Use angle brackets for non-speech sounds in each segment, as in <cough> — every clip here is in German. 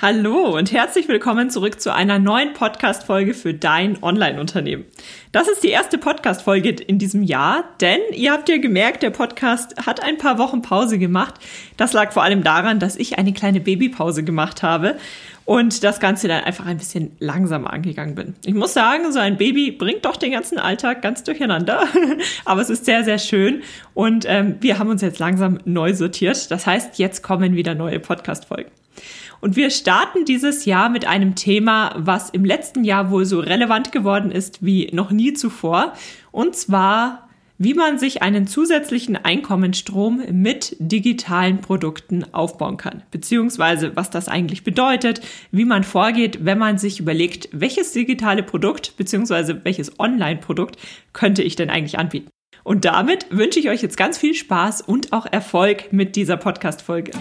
Hallo und herzlich willkommen zurück zu einer neuen Podcast-Folge für dein Online-Unternehmen. Das ist die erste Podcast-Folge in diesem Jahr, denn ihr habt ja gemerkt, der Podcast hat ein paar Wochen Pause gemacht. Das lag vor allem daran, dass ich eine kleine Babypause gemacht habe und das Ganze dann einfach ein bisschen langsamer angegangen bin. Ich muss sagen, so ein Baby bringt doch den ganzen Alltag ganz durcheinander, <laughs> aber es ist sehr, sehr schön und ähm, wir haben uns jetzt langsam neu sortiert. Das heißt, jetzt kommen wieder neue Podcast-Folgen. Und wir starten dieses Jahr mit einem Thema, was im letzten Jahr wohl so relevant geworden ist wie noch nie zuvor. Und zwar, wie man sich einen zusätzlichen Einkommensstrom mit digitalen Produkten aufbauen kann. Beziehungsweise, was das eigentlich bedeutet, wie man vorgeht, wenn man sich überlegt, welches digitale Produkt beziehungsweise welches Online-Produkt könnte ich denn eigentlich anbieten. Und damit wünsche ich euch jetzt ganz viel Spaß und auch Erfolg mit dieser Podcast-Folge.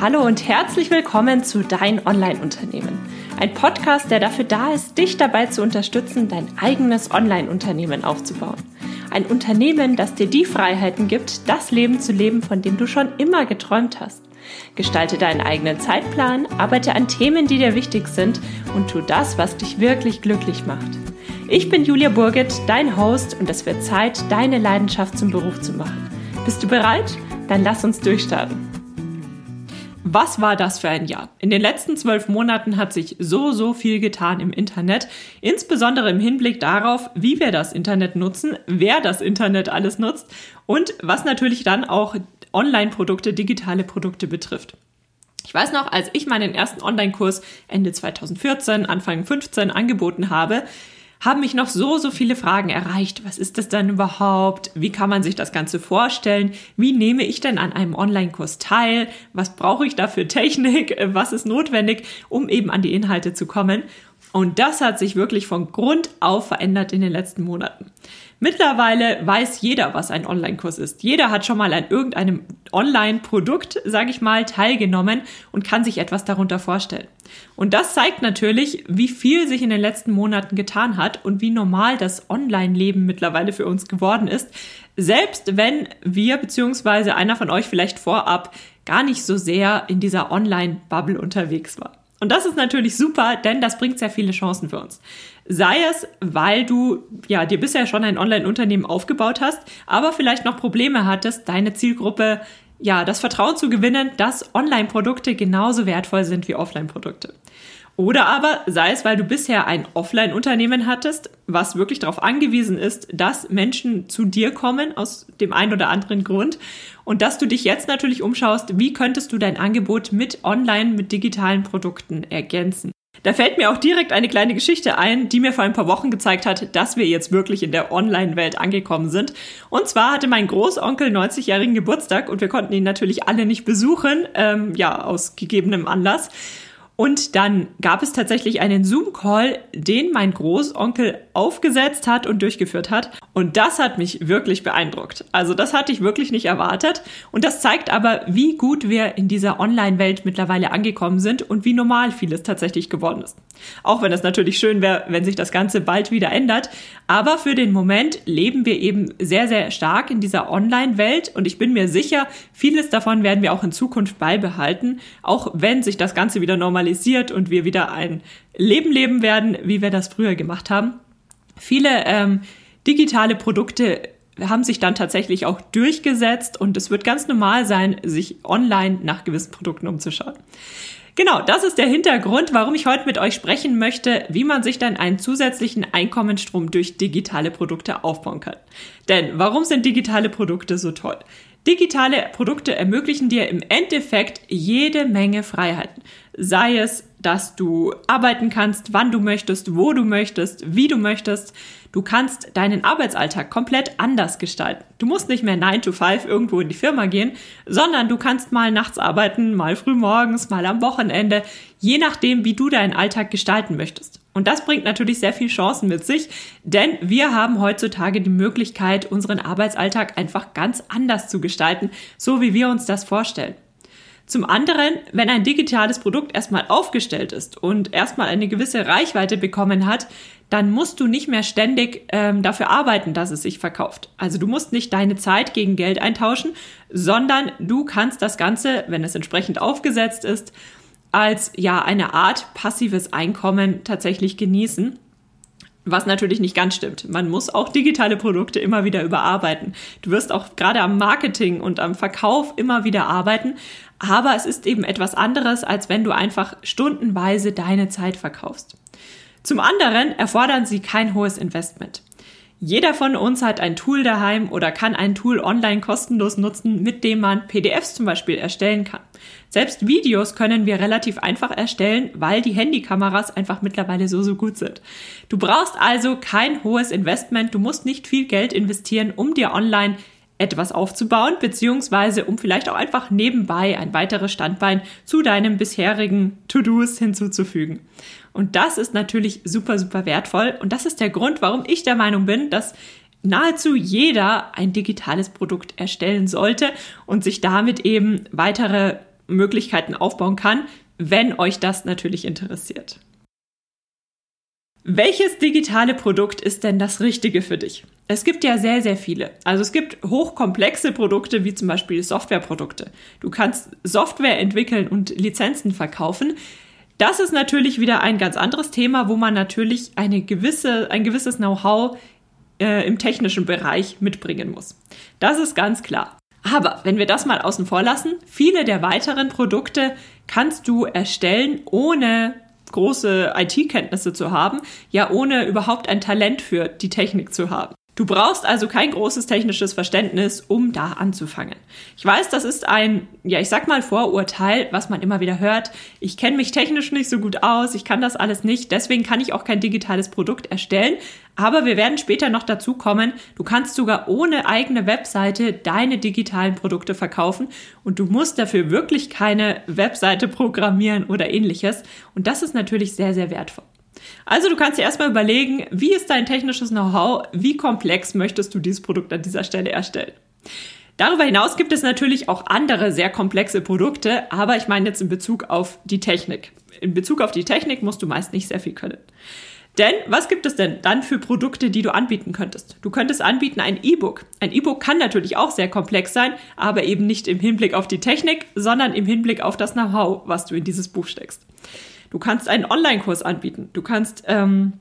Hallo und herzlich willkommen zu Dein Online-Unternehmen. Ein Podcast, der dafür da ist, dich dabei zu unterstützen, dein eigenes Online-Unternehmen aufzubauen. Ein Unternehmen, das dir die Freiheiten gibt, das Leben zu leben, von dem du schon immer geträumt hast. Gestalte deinen eigenen Zeitplan, arbeite an Themen, die dir wichtig sind und tu das, was dich wirklich glücklich macht. Ich bin Julia Burget, dein Host und es wird Zeit, deine Leidenschaft zum Beruf zu machen. Bist du bereit? Dann lass uns durchstarten. Was war das für ein Jahr? In den letzten zwölf Monaten hat sich so, so viel getan im Internet, insbesondere im Hinblick darauf, wie wir das Internet nutzen, wer das Internet alles nutzt und was natürlich dann auch Online-Produkte, digitale Produkte betrifft. Ich weiß noch, als ich meinen ersten Online-Kurs Ende 2014, Anfang 15 angeboten habe, haben mich noch so, so viele Fragen erreicht. Was ist das denn überhaupt? Wie kann man sich das Ganze vorstellen? Wie nehme ich denn an einem Online-Kurs teil? Was brauche ich da für Technik? <laughs> Was ist notwendig, um eben an die Inhalte zu kommen? Und das hat sich wirklich von Grund auf verändert in den letzten Monaten. Mittlerweile weiß jeder, was ein Online-Kurs ist. Jeder hat schon mal an irgendeinem Online-Produkt, sage ich mal, teilgenommen und kann sich etwas darunter vorstellen. Und das zeigt natürlich, wie viel sich in den letzten Monaten getan hat und wie normal das Online-Leben mittlerweile für uns geworden ist. Selbst wenn wir bzw. einer von euch vielleicht vorab gar nicht so sehr in dieser Online-Bubble unterwegs war. Und das ist natürlich super, denn das bringt sehr viele Chancen für uns. Sei es, weil du ja dir bisher schon ein Online-Unternehmen aufgebaut hast, aber vielleicht noch Probleme hattest, deine Zielgruppe ja das Vertrauen zu gewinnen, dass Online-Produkte genauso wertvoll sind wie Offline-Produkte. Oder aber sei es, weil du bisher ein Offline-Unternehmen hattest, was wirklich darauf angewiesen ist, dass Menschen zu dir kommen aus dem einen oder anderen Grund und dass du dich jetzt natürlich umschaust, wie könntest du dein Angebot mit Online, mit digitalen Produkten ergänzen. Da fällt mir auch direkt eine kleine Geschichte ein, die mir vor ein paar Wochen gezeigt hat, dass wir jetzt wirklich in der Online-Welt angekommen sind. Und zwar hatte mein Großonkel 90-jährigen Geburtstag und wir konnten ihn natürlich alle nicht besuchen, ähm, ja, aus gegebenem Anlass. Und dann gab es tatsächlich einen Zoom-Call, den mein Großonkel aufgesetzt hat und durchgeführt hat. Und das hat mich wirklich beeindruckt. Also das hatte ich wirklich nicht erwartet. Und das zeigt aber, wie gut wir in dieser Online-Welt mittlerweile angekommen sind und wie normal vieles tatsächlich geworden ist. Auch wenn es natürlich schön wäre, wenn sich das Ganze bald wieder ändert. Aber für den Moment leben wir eben sehr, sehr stark in dieser Online-Welt. Und ich bin mir sicher, vieles davon werden wir auch in Zukunft beibehalten, auch wenn sich das Ganze wieder normalisiert normalisiert und wir wieder ein Leben leben werden, wie wir das früher gemacht haben. Viele ähm, digitale Produkte haben sich dann tatsächlich auch durchgesetzt und es wird ganz normal sein, sich online nach gewissen Produkten umzuschauen. Genau, das ist der Hintergrund, warum ich heute mit euch sprechen möchte, wie man sich dann einen zusätzlichen Einkommensstrom durch digitale Produkte aufbauen kann. Denn warum sind digitale Produkte so toll? Digitale Produkte ermöglichen dir im Endeffekt jede Menge Freiheiten. Sei es, dass du arbeiten kannst, wann du möchtest, wo du möchtest, wie du möchtest. Du kannst deinen Arbeitsalltag komplett anders gestalten. Du musst nicht mehr 9 to 5 irgendwo in die Firma gehen, sondern du kannst mal nachts arbeiten, mal früh morgens, mal am Wochenende, je nachdem, wie du deinen Alltag gestalten möchtest. Und das bringt natürlich sehr viel Chancen mit sich, denn wir haben heutzutage die Möglichkeit, unseren Arbeitsalltag einfach ganz anders zu gestalten, so wie wir uns das vorstellen. Zum anderen, wenn ein digitales Produkt erstmal aufgestellt ist und erstmal eine gewisse Reichweite bekommen hat, dann musst du nicht mehr ständig ähm, dafür arbeiten, dass es sich verkauft. Also du musst nicht deine Zeit gegen Geld eintauschen, sondern du kannst das Ganze, wenn es entsprechend aufgesetzt ist, als ja eine Art passives Einkommen tatsächlich genießen. Was natürlich nicht ganz stimmt. Man muss auch digitale Produkte immer wieder überarbeiten. Du wirst auch gerade am Marketing und am Verkauf immer wieder arbeiten. Aber es ist eben etwas anderes, als wenn du einfach stundenweise deine Zeit verkaufst. Zum anderen erfordern sie kein hohes Investment. Jeder von uns hat ein Tool daheim oder kann ein Tool online kostenlos nutzen, mit dem man PDFs zum Beispiel erstellen kann. Selbst Videos können wir relativ einfach erstellen, weil die Handykameras einfach mittlerweile so, so gut sind. Du brauchst also kein hohes Investment, du musst nicht viel Geld investieren, um dir online etwas aufzubauen, beziehungsweise um vielleicht auch einfach nebenbei ein weiteres Standbein zu deinem bisherigen To-Dos hinzuzufügen. Und das ist natürlich super, super wertvoll. Und das ist der Grund, warum ich der Meinung bin, dass nahezu jeder ein digitales Produkt erstellen sollte und sich damit eben weitere Möglichkeiten aufbauen kann, wenn euch das natürlich interessiert. Welches digitale Produkt ist denn das Richtige für dich? Es gibt ja sehr, sehr viele. Also es gibt hochkomplexe Produkte wie zum Beispiel Softwareprodukte. Du kannst Software entwickeln und Lizenzen verkaufen. Das ist natürlich wieder ein ganz anderes Thema, wo man natürlich eine gewisse, ein gewisses Know-how äh, im technischen Bereich mitbringen muss. Das ist ganz klar. Aber wenn wir das mal außen vor lassen, viele der weiteren Produkte kannst du erstellen, ohne große IT-Kenntnisse zu haben, ja ohne überhaupt ein Talent für die Technik zu haben. Du brauchst also kein großes technisches Verständnis, um da anzufangen. Ich weiß, das ist ein, ja, ich sag mal Vorurteil, was man immer wieder hört. Ich kenne mich technisch nicht so gut aus, ich kann das alles nicht, deswegen kann ich auch kein digitales Produkt erstellen. Aber wir werden später noch dazu kommen, du kannst sogar ohne eigene Webseite deine digitalen Produkte verkaufen und du musst dafür wirklich keine Webseite programmieren oder ähnliches. Und das ist natürlich sehr, sehr wertvoll. Also du kannst dir erstmal überlegen, wie ist dein technisches Know-how, wie komplex möchtest du dieses Produkt an dieser Stelle erstellen. Darüber hinaus gibt es natürlich auch andere sehr komplexe Produkte, aber ich meine jetzt in Bezug auf die Technik. In Bezug auf die Technik musst du meist nicht sehr viel können. Denn was gibt es denn dann für Produkte, die du anbieten könntest? Du könntest anbieten ein E-Book. Ein E-Book kann natürlich auch sehr komplex sein, aber eben nicht im Hinblick auf die Technik, sondern im Hinblick auf das Know-how, was du in dieses Buch steckst. Du kannst einen Online-Kurs anbieten. Du kannst ähm,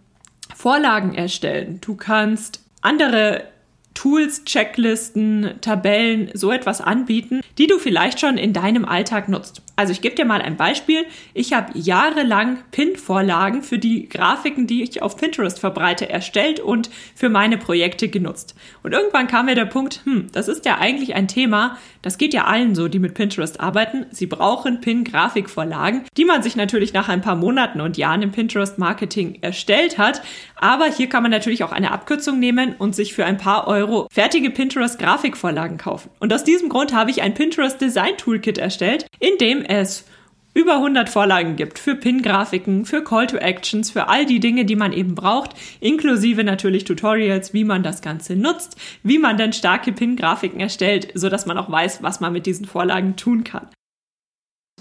Vorlagen erstellen. Du kannst andere Tools, Checklisten, Tabellen, so etwas anbieten, die du vielleicht schon in deinem Alltag nutzt. Also ich gebe dir mal ein Beispiel. Ich habe jahrelang Pin-Vorlagen für die Grafiken, die ich auf Pinterest verbreite, erstellt und für meine Projekte genutzt. Und irgendwann kam mir der Punkt, hm, das ist ja eigentlich ein Thema, das geht ja allen so, die mit Pinterest arbeiten. Sie brauchen Pin-Grafikvorlagen, die man sich natürlich nach ein paar Monaten und Jahren im Pinterest-Marketing erstellt hat. Aber hier kann man natürlich auch eine Abkürzung nehmen und sich für ein paar Euro fertige Pinterest-Grafikvorlagen kaufen. Und aus diesem Grund habe ich ein Pinterest Design Toolkit erstellt, in dem es über 100 Vorlagen gibt für Pin-Grafiken, für Call to Actions, für all die Dinge, die man eben braucht, inklusive natürlich Tutorials, wie man das Ganze nutzt, wie man dann starke Pin-Grafiken erstellt, so dass man auch weiß, was man mit diesen Vorlagen tun kann.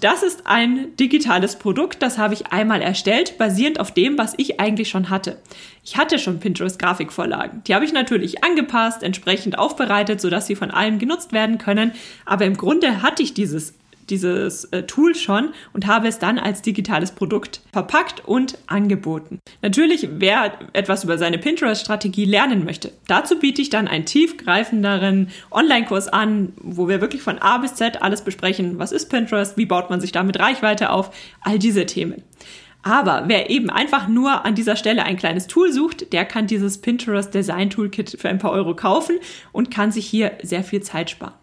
Das ist ein digitales Produkt, das habe ich einmal erstellt, basierend auf dem, was ich eigentlich schon hatte. Ich hatte schon Pinterest Grafikvorlagen. Die habe ich natürlich angepasst, entsprechend aufbereitet, sodass sie von allen genutzt werden können. Aber im Grunde hatte ich dieses dieses äh, Tool schon und habe es dann als digitales Produkt verpackt und angeboten. Natürlich, wer etwas über seine Pinterest-Strategie lernen möchte, dazu biete ich dann einen tiefgreifenderen Online-Kurs an, wo wir wirklich von A bis Z alles besprechen. Was ist Pinterest? Wie baut man sich damit Reichweite auf? All diese Themen. Aber wer eben einfach nur an dieser Stelle ein kleines Tool sucht, der kann dieses Pinterest Design Toolkit für ein paar Euro kaufen und kann sich hier sehr viel Zeit sparen.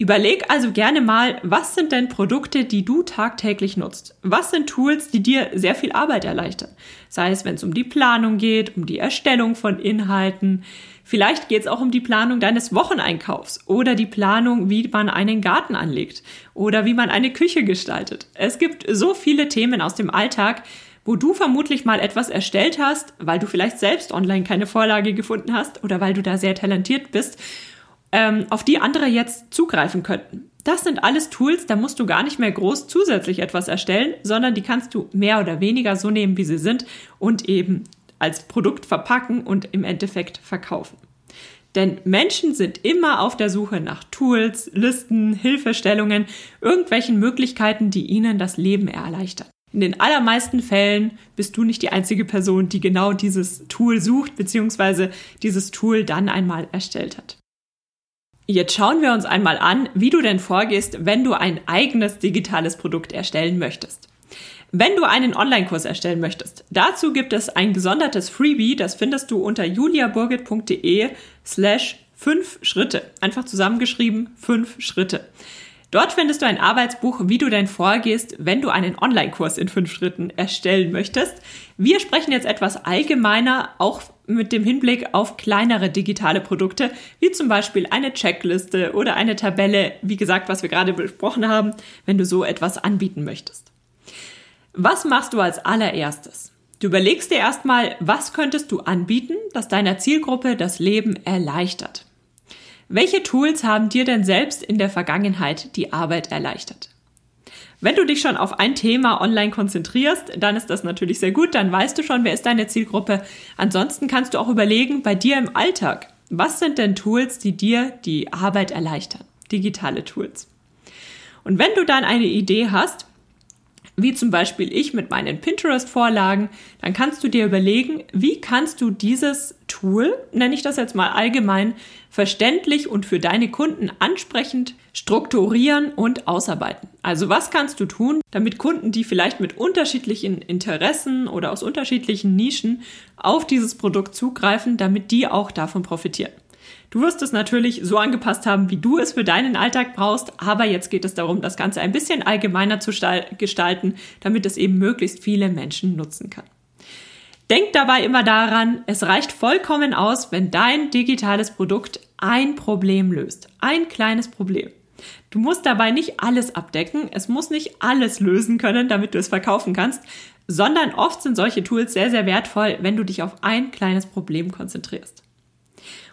Überleg also gerne mal, was sind denn Produkte, die du tagtäglich nutzt? Was sind Tools, die dir sehr viel Arbeit erleichtern? Sei es, wenn es um die Planung geht, um die Erstellung von Inhalten. Vielleicht geht es auch um die Planung deines Wocheneinkaufs oder die Planung, wie man einen Garten anlegt oder wie man eine Küche gestaltet. Es gibt so viele Themen aus dem Alltag, wo du vermutlich mal etwas erstellt hast, weil du vielleicht selbst online keine Vorlage gefunden hast oder weil du da sehr talentiert bist ähm, auf die andere jetzt zugreifen könnten. Das sind alles Tools, da musst du gar nicht mehr groß zusätzlich etwas erstellen, sondern die kannst du mehr oder weniger so nehmen, wie sie sind und eben als Produkt verpacken und im Endeffekt verkaufen. Denn Menschen sind immer auf der Suche nach Tools, Listen, Hilfestellungen, irgendwelchen Möglichkeiten, die ihnen das Leben erleichtern. In den allermeisten Fällen bist du nicht die einzige Person, die genau dieses Tool sucht bzw. dieses Tool dann einmal erstellt hat. Jetzt schauen wir uns einmal an, wie du denn vorgehst, wenn du ein eigenes digitales Produkt erstellen möchtest. Wenn du einen Online-Kurs erstellen möchtest, dazu gibt es ein gesondertes Freebie, das findest du unter juliaburgit.de slash fünf Schritte. Einfach zusammengeschrieben, fünf Schritte. Dort findest du ein Arbeitsbuch, wie du denn vorgehst, wenn du einen Online-Kurs in fünf Schritten erstellen möchtest. Wir sprechen jetzt etwas allgemeiner, auch mit dem Hinblick auf kleinere digitale Produkte, wie zum Beispiel eine Checkliste oder eine Tabelle, wie gesagt, was wir gerade besprochen haben, wenn du so etwas anbieten möchtest. Was machst du als allererstes? Du überlegst dir erstmal, was könntest du anbieten, das deiner Zielgruppe das Leben erleichtert. Welche Tools haben dir denn selbst in der Vergangenheit die Arbeit erleichtert? Wenn du dich schon auf ein Thema online konzentrierst, dann ist das natürlich sehr gut, dann weißt du schon, wer ist deine Zielgruppe. Ansonsten kannst du auch überlegen, bei dir im Alltag, was sind denn Tools, die dir die Arbeit erleichtern? Digitale Tools. Und wenn du dann eine Idee hast, wie zum Beispiel ich mit meinen Pinterest-Vorlagen, dann kannst du dir überlegen, wie kannst du dieses Tool, nenne ich das jetzt mal allgemein, verständlich und für deine Kunden ansprechend strukturieren und ausarbeiten. Also was kannst du tun, damit Kunden, die vielleicht mit unterschiedlichen Interessen oder aus unterschiedlichen Nischen auf dieses Produkt zugreifen, damit die auch davon profitieren. Du wirst es natürlich so angepasst haben, wie du es für deinen Alltag brauchst, aber jetzt geht es darum, das Ganze ein bisschen allgemeiner zu gestalten, damit es eben möglichst viele Menschen nutzen kann. Denk dabei immer daran, es reicht vollkommen aus, wenn dein digitales Produkt ein Problem löst. Ein kleines Problem. Du musst dabei nicht alles abdecken, es muss nicht alles lösen können, damit du es verkaufen kannst, sondern oft sind solche Tools sehr, sehr wertvoll, wenn du dich auf ein kleines Problem konzentrierst.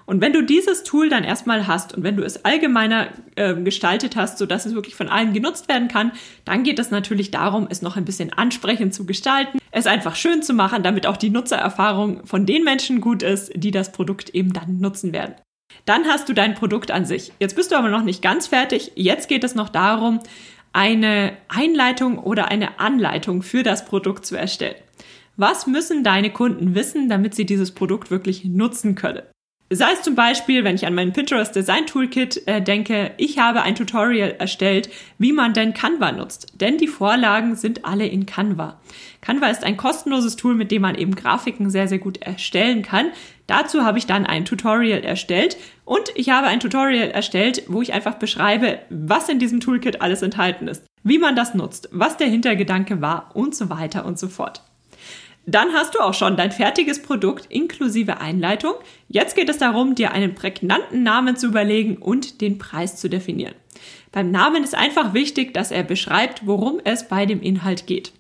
Und wenn du dieses Tool dann erstmal hast und wenn du es allgemeiner äh, gestaltet hast, sodass es wirklich von allen genutzt werden kann, dann geht es natürlich darum, es noch ein bisschen ansprechend zu gestalten, es einfach schön zu machen, damit auch die Nutzererfahrung von den Menschen gut ist, die das Produkt eben dann nutzen werden. Dann hast du dein Produkt an sich. Jetzt bist du aber noch nicht ganz fertig. Jetzt geht es noch darum, eine Einleitung oder eine Anleitung für das Produkt zu erstellen. Was müssen deine Kunden wissen, damit sie dieses Produkt wirklich nutzen können? Sei es zum Beispiel, wenn ich an mein Pinterest Design Toolkit äh, denke, ich habe ein Tutorial erstellt, wie man denn Canva nutzt. Denn die Vorlagen sind alle in Canva. Canva ist ein kostenloses Tool, mit dem man eben Grafiken sehr, sehr gut erstellen kann. Dazu habe ich dann ein Tutorial erstellt und ich habe ein Tutorial erstellt, wo ich einfach beschreibe, was in diesem Toolkit alles enthalten ist, wie man das nutzt, was der Hintergedanke war und so weiter und so fort. Dann hast du auch schon dein fertiges Produkt inklusive Einleitung. Jetzt geht es darum, dir einen prägnanten Namen zu überlegen und den Preis zu definieren. Beim Namen ist einfach wichtig, dass er beschreibt, worum es bei dem Inhalt geht.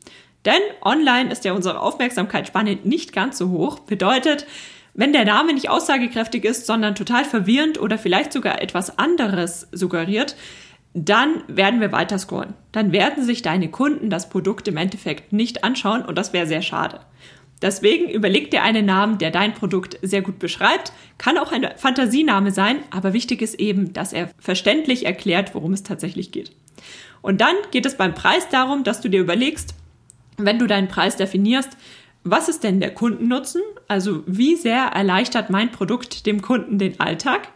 Denn online ist ja unsere Aufmerksamkeitsspanne nicht ganz so hoch. Bedeutet, wenn der Name nicht aussagekräftig ist, sondern total verwirrend oder vielleicht sogar etwas anderes suggeriert, dann werden wir weiter scrollen. Dann werden sich deine Kunden das Produkt im Endeffekt nicht anschauen und das wäre sehr schade. Deswegen überleg dir einen Namen, der dein Produkt sehr gut beschreibt. Kann auch ein Fantasiename sein, aber wichtig ist eben, dass er verständlich erklärt, worum es tatsächlich geht. Und dann geht es beim Preis darum, dass du dir überlegst, wenn du deinen Preis definierst, was ist denn der Kundennutzen? Also wie sehr erleichtert mein Produkt dem Kunden den Alltag?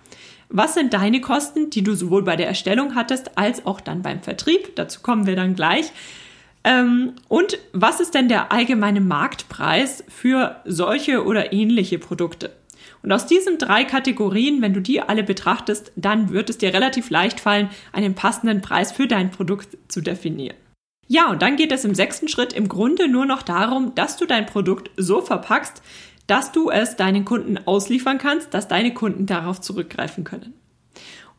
Was sind deine Kosten, die du sowohl bei der Erstellung hattest als auch dann beim Vertrieb? Dazu kommen wir dann gleich. Ähm, und was ist denn der allgemeine Marktpreis für solche oder ähnliche Produkte? Und aus diesen drei Kategorien, wenn du die alle betrachtest, dann wird es dir relativ leicht fallen, einen passenden Preis für dein Produkt zu definieren. Ja, und dann geht es im sechsten Schritt im Grunde nur noch darum, dass du dein Produkt so verpackst, dass du es deinen Kunden ausliefern kannst, dass deine Kunden darauf zurückgreifen können.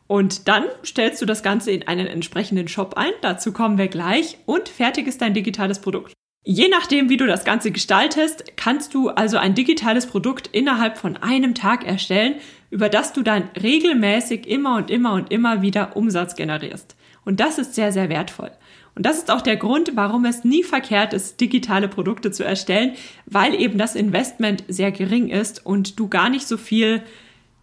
Und dann stellst du das Ganze in einen entsprechenden Shop ein, dazu kommen wir gleich, und fertig ist dein digitales Produkt. Je nachdem, wie du das Ganze gestaltest, kannst du also ein digitales Produkt innerhalb von einem Tag erstellen, über das du dann regelmäßig immer und immer und immer wieder Umsatz generierst. Und das ist sehr, sehr wertvoll. Und das ist auch der Grund, warum es nie verkehrt ist, digitale Produkte zu erstellen, weil eben das Investment sehr gering ist und du gar nicht so viel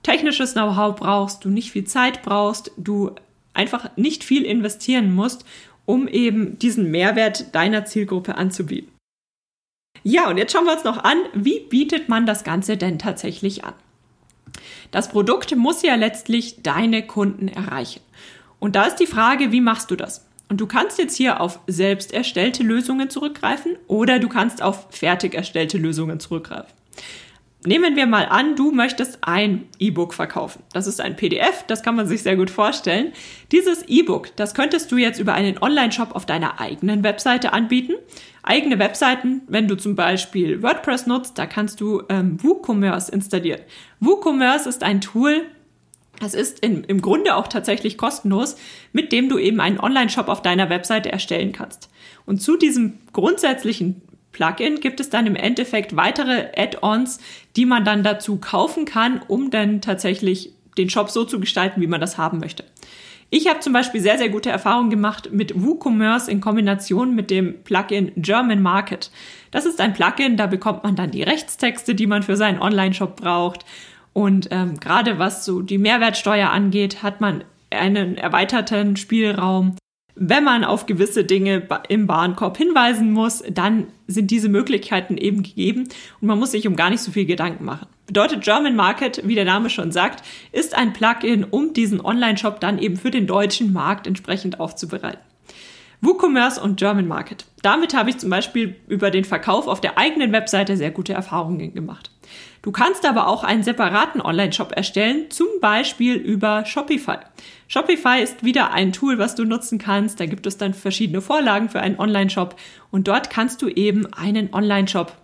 technisches Know-how brauchst, du nicht viel Zeit brauchst, du einfach nicht viel investieren musst, um eben diesen Mehrwert deiner Zielgruppe anzubieten. Ja, und jetzt schauen wir uns noch an, wie bietet man das Ganze denn tatsächlich an? Das Produkt muss ja letztlich deine Kunden erreichen. Und da ist die Frage, wie machst du das? Und du kannst jetzt hier auf selbst erstellte Lösungen zurückgreifen oder du kannst auf fertig erstellte Lösungen zurückgreifen. Nehmen wir mal an, du möchtest ein E-Book verkaufen. Das ist ein PDF, das kann man sich sehr gut vorstellen. Dieses E-Book, das könntest du jetzt über einen Online-Shop auf deiner eigenen Webseite anbieten. Eigene Webseiten, wenn du zum Beispiel WordPress nutzt, da kannst du ähm, WooCommerce installieren. WooCommerce ist ein Tool, das ist in, im Grunde auch tatsächlich kostenlos, mit dem du eben einen Online-Shop auf deiner Webseite erstellen kannst. Und zu diesem grundsätzlichen Plugin gibt es dann im Endeffekt weitere Add-ons, die man dann dazu kaufen kann, um dann tatsächlich den Shop so zu gestalten, wie man das haben möchte. Ich habe zum Beispiel sehr, sehr gute Erfahrungen gemacht mit WooCommerce in Kombination mit dem Plugin German Market. Das ist ein Plugin, da bekommt man dann die Rechtstexte, die man für seinen Online-Shop braucht. Und ähm, gerade was so die Mehrwertsteuer angeht, hat man einen erweiterten Spielraum. Wenn man auf gewisse Dinge im Warenkorb hinweisen muss, dann sind diese Möglichkeiten eben gegeben und man muss sich um gar nicht so viel Gedanken machen. Bedeutet German Market, wie der Name schon sagt, ist ein Plugin, um diesen Online-Shop dann eben für den deutschen Markt entsprechend aufzubereiten. WooCommerce und German Market. Damit habe ich zum Beispiel über den Verkauf auf der eigenen Webseite sehr gute Erfahrungen gemacht. Du kannst aber auch einen separaten Online-Shop erstellen, zum Beispiel über Shopify. Shopify ist wieder ein Tool, was du nutzen kannst. Da gibt es dann verschiedene Vorlagen für einen Online-Shop und dort kannst du eben einen Online-Shop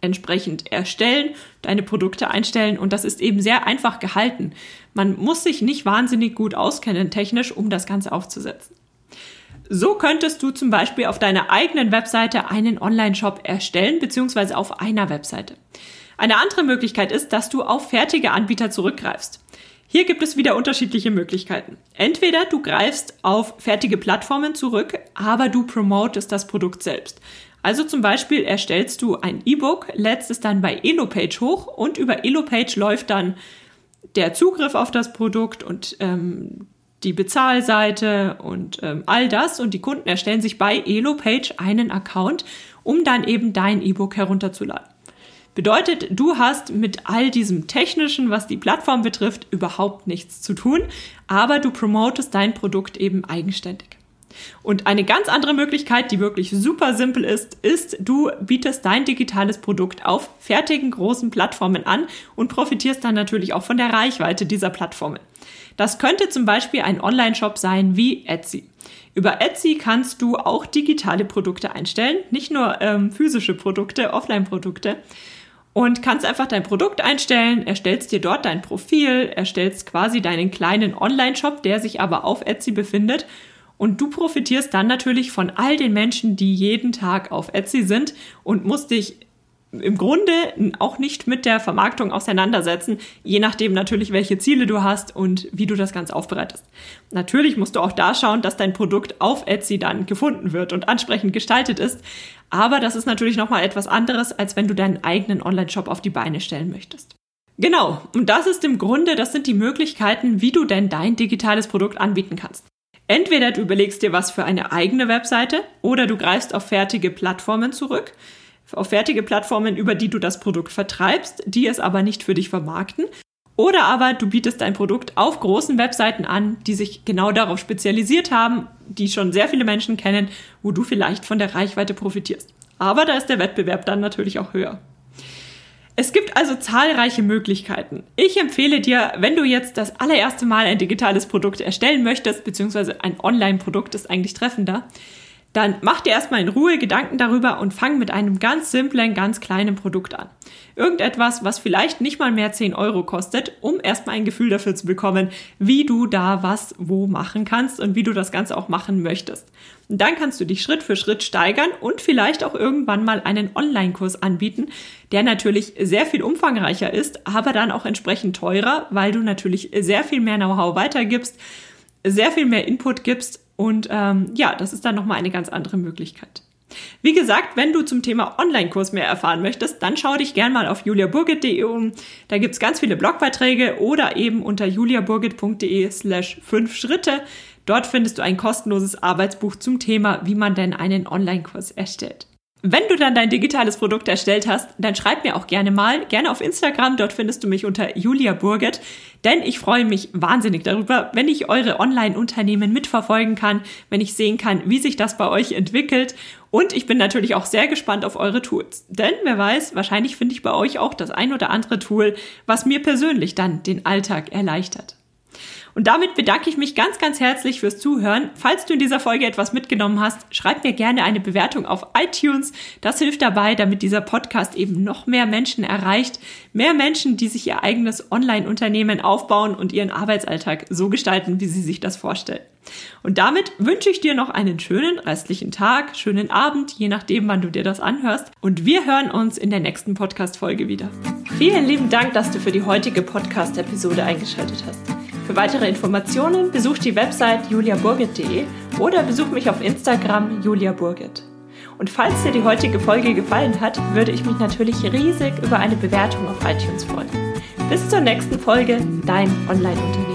entsprechend erstellen, deine Produkte einstellen und das ist eben sehr einfach gehalten. Man muss sich nicht wahnsinnig gut auskennen technisch, um das Ganze aufzusetzen. So könntest du zum Beispiel auf deiner eigenen Webseite einen Online-Shop erstellen, beziehungsweise auf einer Webseite. Eine andere Möglichkeit ist, dass du auf fertige Anbieter zurückgreifst. Hier gibt es wieder unterschiedliche Möglichkeiten. Entweder du greifst auf fertige Plattformen zurück, aber du promotest das Produkt selbst. Also zum Beispiel erstellst du ein E-Book, lädst es dann bei Elopage hoch und über Elopage läuft dann der Zugriff auf das Produkt und ähm, die Bezahlseite und ähm, all das und die Kunden erstellen sich bei Elopage einen Account, um dann eben dein E-Book herunterzuladen. Bedeutet, du hast mit all diesem Technischen, was die Plattform betrifft, überhaupt nichts zu tun, aber du promotest dein Produkt eben eigenständig. Und eine ganz andere Möglichkeit, die wirklich super simpel ist, ist, du bietest dein digitales Produkt auf fertigen großen Plattformen an und profitierst dann natürlich auch von der Reichweite dieser Plattformen. Das könnte zum Beispiel ein Online-Shop sein wie Etsy. Über Etsy kannst du auch digitale Produkte einstellen, nicht nur ähm, physische Produkte, Offline-Produkte und kannst einfach dein Produkt einstellen, erstellst dir dort dein Profil, erstellst quasi deinen kleinen Online-Shop, der sich aber auf Etsy befindet. Und du profitierst dann natürlich von all den Menschen, die jeden Tag auf Etsy sind und musst dich im Grunde auch nicht mit der Vermarktung auseinandersetzen, je nachdem natürlich, welche Ziele du hast und wie du das Ganze aufbereitest. Natürlich musst du auch da schauen, dass dein Produkt auf Etsy dann gefunden wird und ansprechend gestaltet ist. Aber das ist natürlich nochmal etwas anderes, als wenn du deinen eigenen Online-Shop auf die Beine stellen möchtest. Genau, und das ist im Grunde, das sind die Möglichkeiten, wie du denn dein digitales Produkt anbieten kannst. Entweder du überlegst dir was für eine eigene Webseite oder du greifst auf fertige Plattformen zurück auf fertige Plattformen, über die du das Produkt vertreibst, die es aber nicht für dich vermarkten. Oder aber du bietest dein Produkt auf großen Webseiten an, die sich genau darauf spezialisiert haben, die schon sehr viele Menschen kennen, wo du vielleicht von der Reichweite profitierst. Aber da ist der Wettbewerb dann natürlich auch höher. Es gibt also zahlreiche Möglichkeiten. Ich empfehle dir, wenn du jetzt das allererste Mal ein digitales Produkt erstellen möchtest, beziehungsweise ein Online-Produkt ist eigentlich treffender, dann mach dir erstmal in Ruhe Gedanken darüber und fang mit einem ganz simplen, ganz kleinen Produkt an. Irgendetwas, was vielleicht nicht mal mehr 10 Euro kostet, um erstmal ein Gefühl dafür zu bekommen, wie du da was wo machen kannst und wie du das Ganze auch machen möchtest. Und dann kannst du dich Schritt für Schritt steigern und vielleicht auch irgendwann mal einen Online-Kurs anbieten, der natürlich sehr viel umfangreicher ist, aber dann auch entsprechend teurer, weil du natürlich sehr viel mehr Know-how weitergibst, sehr viel mehr Input gibst und ähm, ja, das ist dann nochmal eine ganz andere Möglichkeit. Wie gesagt, wenn du zum Thema Online-Kurs mehr erfahren möchtest, dann schau dich gern mal auf juliaburgit.de um. Da gibt's ganz viele Blogbeiträge oder eben unter juliaburgit.de slash 5 Schritte. Dort findest du ein kostenloses Arbeitsbuch zum Thema, wie man denn einen Online-Kurs erstellt. Wenn du dann dein digitales Produkt erstellt hast, dann schreib mir auch gerne mal, gerne auf Instagram, dort findest du mich unter Julia Burget, denn ich freue mich wahnsinnig darüber, wenn ich eure Online-Unternehmen mitverfolgen kann, wenn ich sehen kann, wie sich das bei euch entwickelt und ich bin natürlich auch sehr gespannt auf eure Tools, denn wer weiß, wahrscheinlich finde ich bei euch auch das ein oder andere Tool, was mir persönlich dann den Alltag erleichtert. Und damit bedanke ich mich ganz, ganz herzlich fürs Zuhören. Falls du in dieser Folge etwas mitgenommen hast, schreib mir gerne eine Bewertung auf iTunes. Das hilft dabei, damit dieser Podcast eben noch mehr Menschen erreicht. Mehr Menschen, die sich ihr eigenes Online-Unternehmen aufbauen und ihren Arbeitsalltag so gestalten, wie sie sich das vorstellen. Und damit wünsche ich dir noch einen schönen restlichen Tag, schönen Abend, je nachdem, wann du dir das anhörst. Und wir hören uns in der nächsten Podcast-Folge wieder. Vielen lieben Dank, dass du für die heutige Podcast-Episode eingeschaltet hast. Für weitere Informationen besuch die Website juliaburgit.de oder besuch mich auf Instagram juliaburgit. Und falls dir die heutige Folge gefallen hat, würde ich mich natürlich riesig über eine Bewertung auf iTunes freuen. Bis zur nächsten Folge, dein Online-Unternehmen.